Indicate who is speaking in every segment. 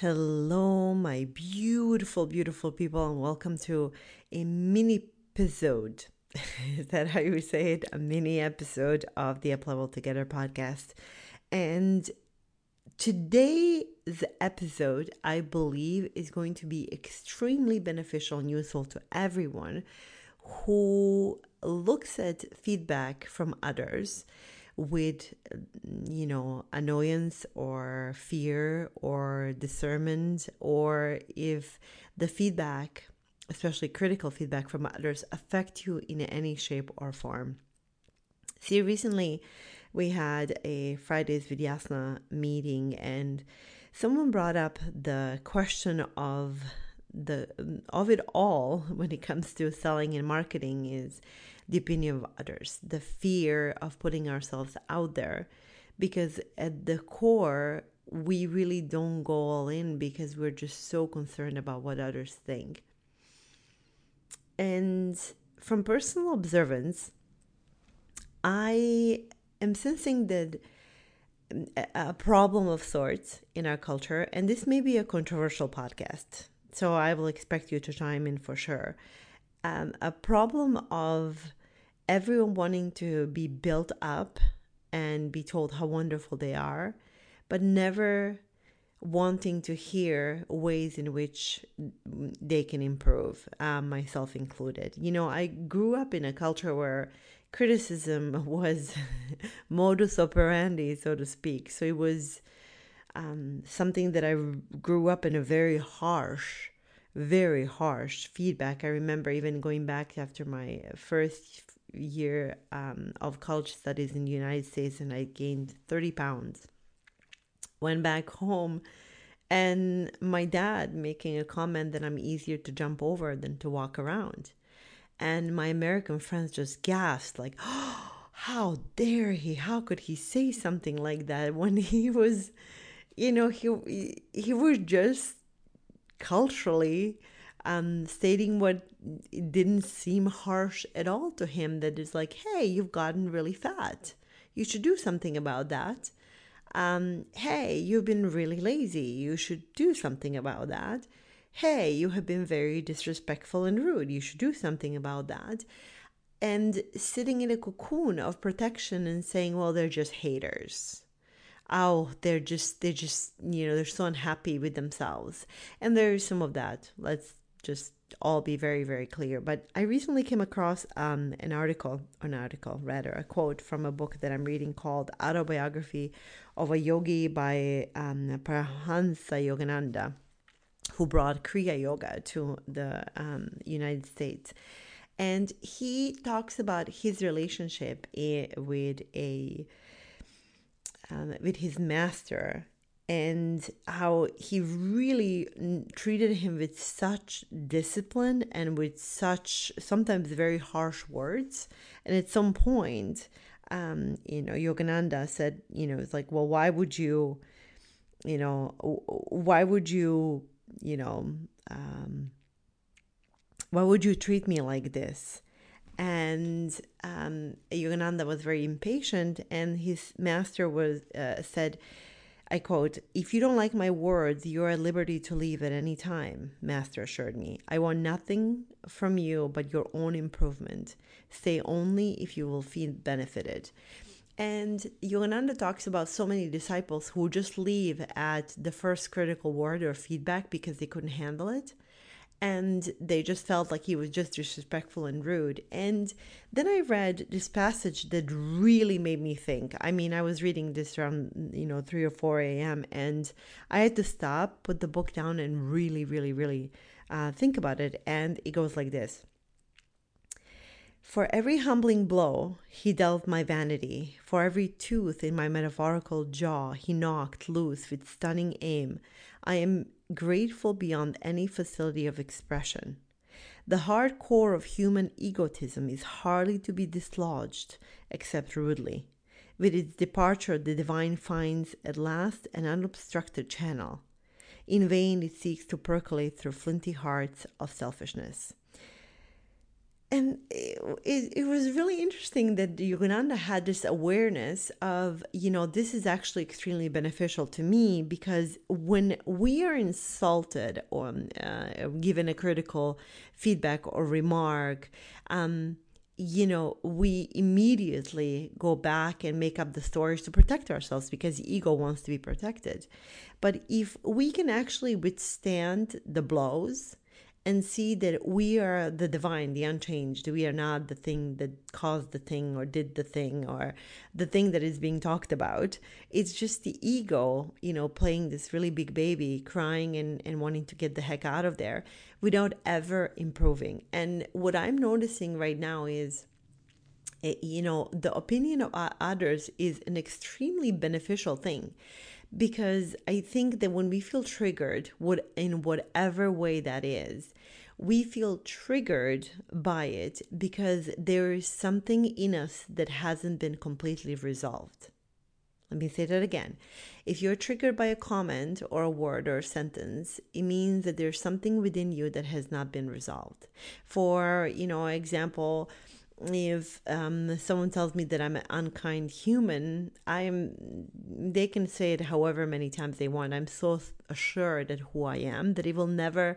Speaker 1: Hello, my beautiful, beautiful people, and welcome to a mini episode. Is that how you say it? A mini episode of the Up Level Together podcast. And today's episode, I believe, is going to be extremely beneficial and useful to everyone who looks at feedback from others with you know annoyance or fear or discernment or if the feedback especially critical feedback from others affect you in any shape or form. See recently we had a fridays vidyasana meeting and someone brought up the question of the of it all when it comes to selling and marketing is the opinion of others, the fear of putting ourselves out there. Because at the core, we really don't go all in because we're just so concerned about what others think. And from personal observance, I am sensing that a problem of sorts in our culture, and this may be a controversial podcast, so I will expect you to chime in for sure. Um, a problem of everyone wanting to be built up and be told how wonderful they are, but never wanting to hear ways in which they can improve, um, myself included. You know, I grew up in a culture where criticism was modus operandi, so to speak. So it was um, something that I grew up in a very harsh, very harsh feedback. I remember even going back after my first year um, of college studies in the United States and I gained 30 pounds. Went back home and my dad making a comment that I'm easier to jump over than to walk around. And my American friends just gasped, like, oh, how dare he? How could he say something like that when he was, you know, he he was just culturally um, stating what didn't seem harsh at all to him that is like, hey, you've gotten really fat. You should do something about that. Um, hey, you've been really lazy. You should do something about that. Hey, you have been very disrespectful and rude. You should do something about that. And sitting in a cocoon of protection and saying, well, they're just haters oh they're just they're just you know they're so unhappy with themselves and there's some of that let's just all be very very clear. But i recently came across um, an article an article rather a quote from a book that i'm reading called autobiography of a yogi by um, paramahansa yogananda who brought kriya yoga to the um, united states. And he talks about his relationship eh, with a um, with his master and how he really treated him with such discipline and with such sometimes very harsh words. And at some point, um, you know, Yogananda said, you know, it's like, well, why would you, you know, why would you, you know, um, why would you treat me like this? And um, Yogananda was very impatient, and his master was uh, said, I quote, If you don't like my words, you are at liberty to leave at any time, Master assured me. I want nothing from you but your own improvement. Stay only if you will feel benefited. And Yogananda talks about so many disciples who just leave at the first critical word or feedback because they couldn't handle it and they just felt like he was just disrespectful and rude. And then I read this passage that really made me think. I mean, I was reading this around, you know, 3 or 4 a.m., and I had to stop, put the book down, and really, really, really uh, think about it. And it goes like this For every humbling blow, he dealt my vanity. For every tooth in my metaphorical jaw, he knocked loose with stunning aim. I am grateful beyond any facility of expression. The hard core of human egotism is hardly to be dislodged except rudely. With its departure, the divine finds at last an unobstructed channel. In vain it seeks to percolate through flinty hearts of selfishness and it, it, was really interesting that Yogananda had this awareness of, you know, this is actually extremely beneficial to me because when we are insulted or uh, given a critical feedback or remark, um, you know, we immediately go back and make up the stories to protect ourselves because ego wants to be protected. But if we can actually withstand the blows, and see that we are the divine, the unchanged. We are not the thing that caused the thing or did the thing or the thing that is being talked about. It's just the ego, you know, playing this really big baby, crying and, and wanting to get the heck out of there without ever improving. And what I'm noticing right now is Eh, you know the opinion of others is an extremely beneficial thing because I think that when we feel triggered, what in whatever way that is, we feel triggered by it because there is something in us that hasn't been completely resolved. Let me say that again. If you're triggered by a comment or a word or a sentence, it means that there's something within you that has not been resolved. For, you know, example, if um, someone tells me that I'm an unkind human, I'm they can say it however many times they want. I'm so assured at who I am that it will never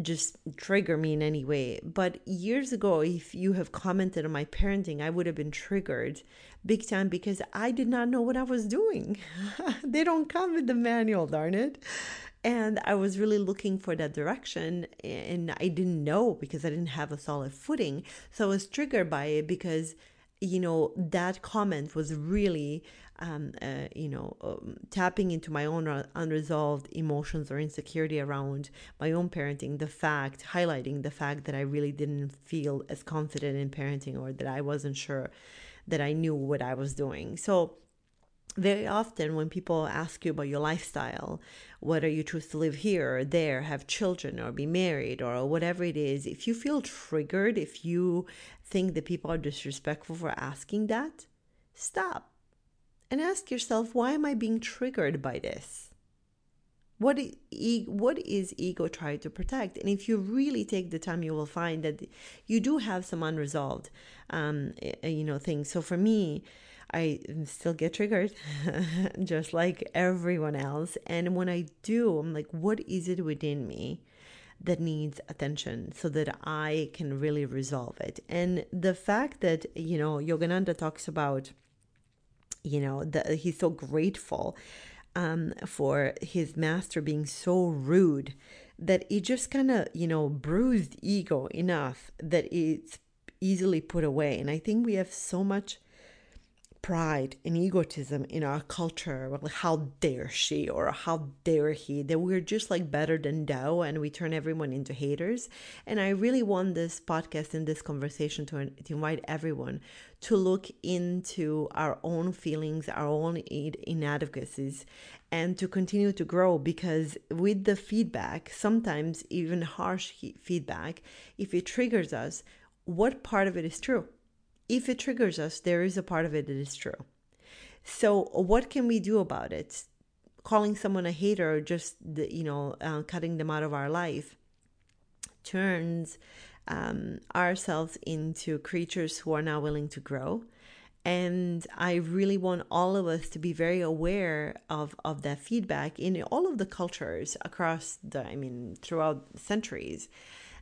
Speaker 1: just trigger me in any way. But years ago, if you have commented on my parenting, I would have been triggered big time because I did not know what I was doing. they don't come with the manual, darn it. And I was really looking for that direction and I didn't know because I didn't have a solid footing. So I was triggered by it because, you know, that comment was really, um, uh, you know, um, tapping into my own unresolved emotions or insecurity around my own parenting. The fact, highlighting the fact that I really didn't feel as confident in parenting or that I wasn't sure that I knew what I was doing. So, very often when people ask you about your lifestyle whether you choose to live here or there have children or be married or whatever it is if you feel triggered if you think that people are disrespectful for asking that stop and ask yourself why am i being triggered by this? What e- what is ego trying to protect? And if you really take the time you will find that you do have some unresolved um, you know things. So for me I still get triggered, just like everyone else. And when I do, I'm like, what is it within me that needs attention so that I can really resolve it? And the fact that, you know, Yogananda talks about, you know, that he's so grateful um, for his master being so rude that it just kind of, you know, bruised ego enough that it's easily put away. And I think we have so much pride and egotism in our culture. Like, how dare she or how dare he? That we're just like better than thou and we turn everyone into haters. And I really want this podcast and this conversation to, to invite everyone to look into our own feelings, our own inadequacies, and to continue to grow because with the feedback, sometimes even harsh feedback, if it triggers us, what part of it is true? If it triggers us, there is a part of it that is true. So, what can we do about it? Calling someone a hater or just, you know, uh, cutting them out of our life turns um, ourselves into creatures who are not willing to grow. And I really want all of us to be very aware of, of that feedback in all of the cultures across the, I mean, throughout centuries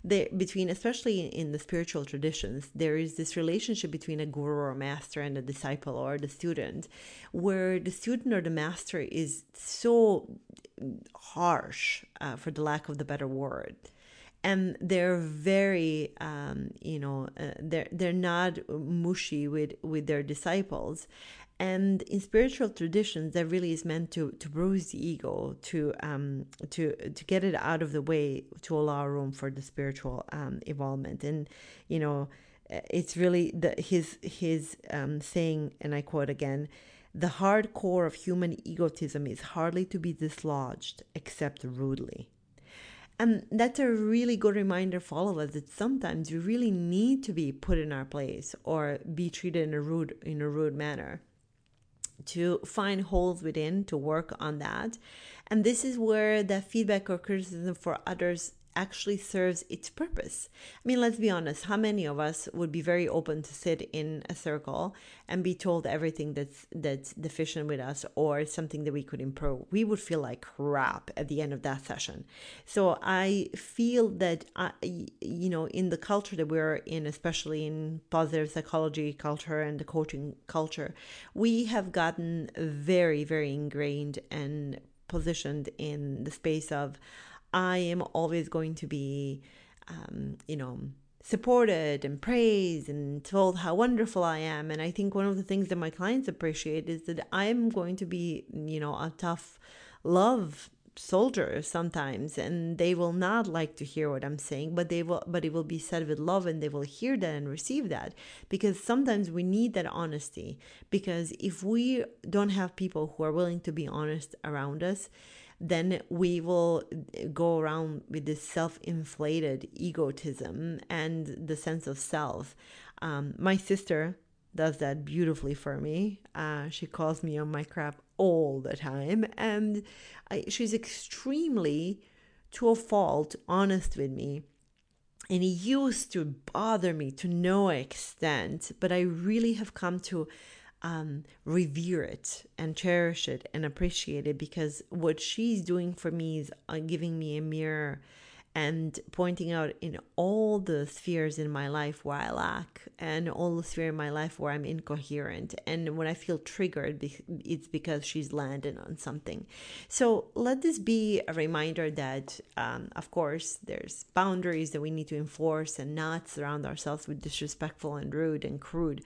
Speaker 1: there between especially in the spiritual traditions there is this relationship between a guru or master and a disciple or the student where the student or the master is so harsh uh, for the lack of the better word. And they're very um, you know uh, they're they're not mushy with with their disciples and in spiritual traditions that really is meant to to bruise the ego to um to to get it out of the way to allow room for the spiritual um involvement and you know it's really the his his um saying and i quote again The hard core of human egotism is hardly to be dislodged except rudely. And that's a really good reminder for all of us that sometimes we really need to be put in our place or be treated in a rude in a rude manner to find holes within to work on that. And this is where the feedback or criticism for others actually serves its purpose. I mean, let's be honest, how many of us would be very open to sit in a circle and be told everything that's that's deficient with us or something that we could improve? We would feel like crap at the end of that session. So I feel that uh, I, you know, in the culture that we're in, especially in positive psychology culture and the coaching culture, we have gotten very, very ingrained and positioned in the space of I am always going to be, um, you know, supported and praised and told how wonderful I am. And I think one of the things that my clients appreciate is that I'm going to be, you know, a tough love soldier sometimes and they will not like to hear what i'm saying but they will but it will be said with love and they will hear that and receive that because sometimes we need that honesty because if we don't have people who are willing to be honest around us then we will go around with this self inflated egotism and the sense of self. Um, my sister does that beautifully for me. Uh, she calls me on my crap all the time, and I, she's extremely, to a fault, honest with me. And it used to bother me to no extent, but I really have come to um, revere it and cherish it and appreciate it because what she's doing for me is uh, giving me a mirror and pointing out in all the spheres in my life where I lack and all the sphere in my life where I'm incoherent. And when I feel triggered, it's because she's landed on something. So let this be a reminder that, um, of course, there's boundaries that we need to enforce and not surround ourselves with disrespectful and rude and crude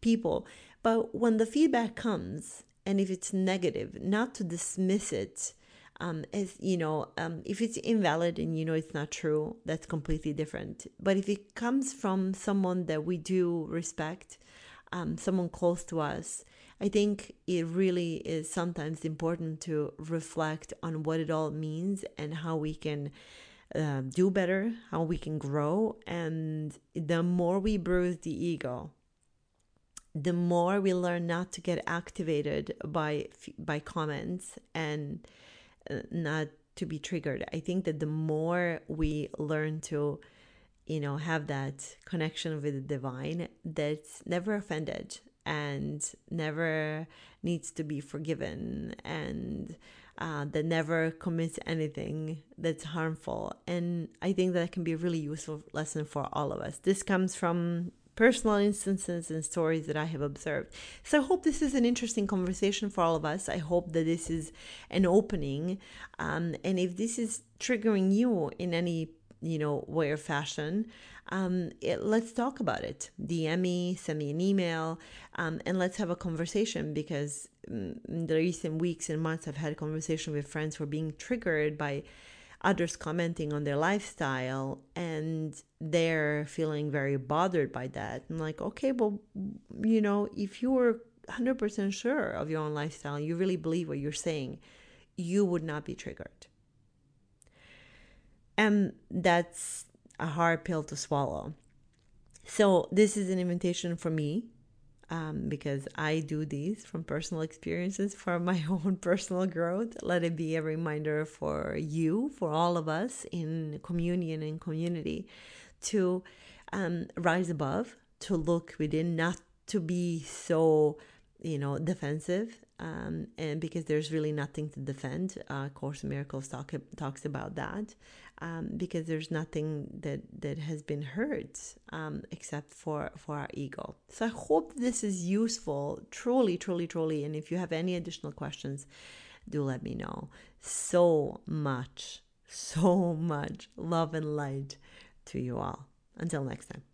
Speaker 1: people. But when the feedback comes, and if it's negative, not to dismiss it um, as you know, um, if it's invalid and you know it's not true, that's completely different. But if it comes from someone that we do respect, um, someone close to us, I think it really is sometimes important to reflect on what it all means and how we can uh, do better, how we can grow. And the more we bruise the ego, the more we learn not to get activated by by comments and uh, not to be triggered. I think that the more we learn to you know have that connection with the divine that's never offended and never needs to be forgiven and uh, that never commits anything that's harmful. And i think that can be a really useful lesson for all of us. This comes from personal instances and stories that I have observed. So I hope this is an interesting conversation for all of us. I hope that this is an opening. Um, and if this is triggering you in any you know way or fashion um, it, let's talk about it dm me send me an email um, and let's have a conversation because mm, in the recent weeks and months i've had a conversation with friends who are being triggered by others commenting on their lifestyle and they're feeling very bothered by that. I'm like, okay, well, you know, if you were 100% sure of your own lifestyle, you really believe what you're saying, you would not be triggered. And that's a hard pill to swallow. So, this is an invitation for me um, because I do these from personal experiences for my own personal growth. Let it be a reminder for you, for all of us in communion and community to um, rise above, to look within, not to be so, you know, defensive. Um, and because there's really nothing to defend, uh, Course in Miracles talk, talks about that um, because there's nothing that that has been hurt um, except for for our ego. So I hope this is useful, truly, truly, truly. And if you have any additional questions, do let me know. So much, so much love and light to you all. Until next time.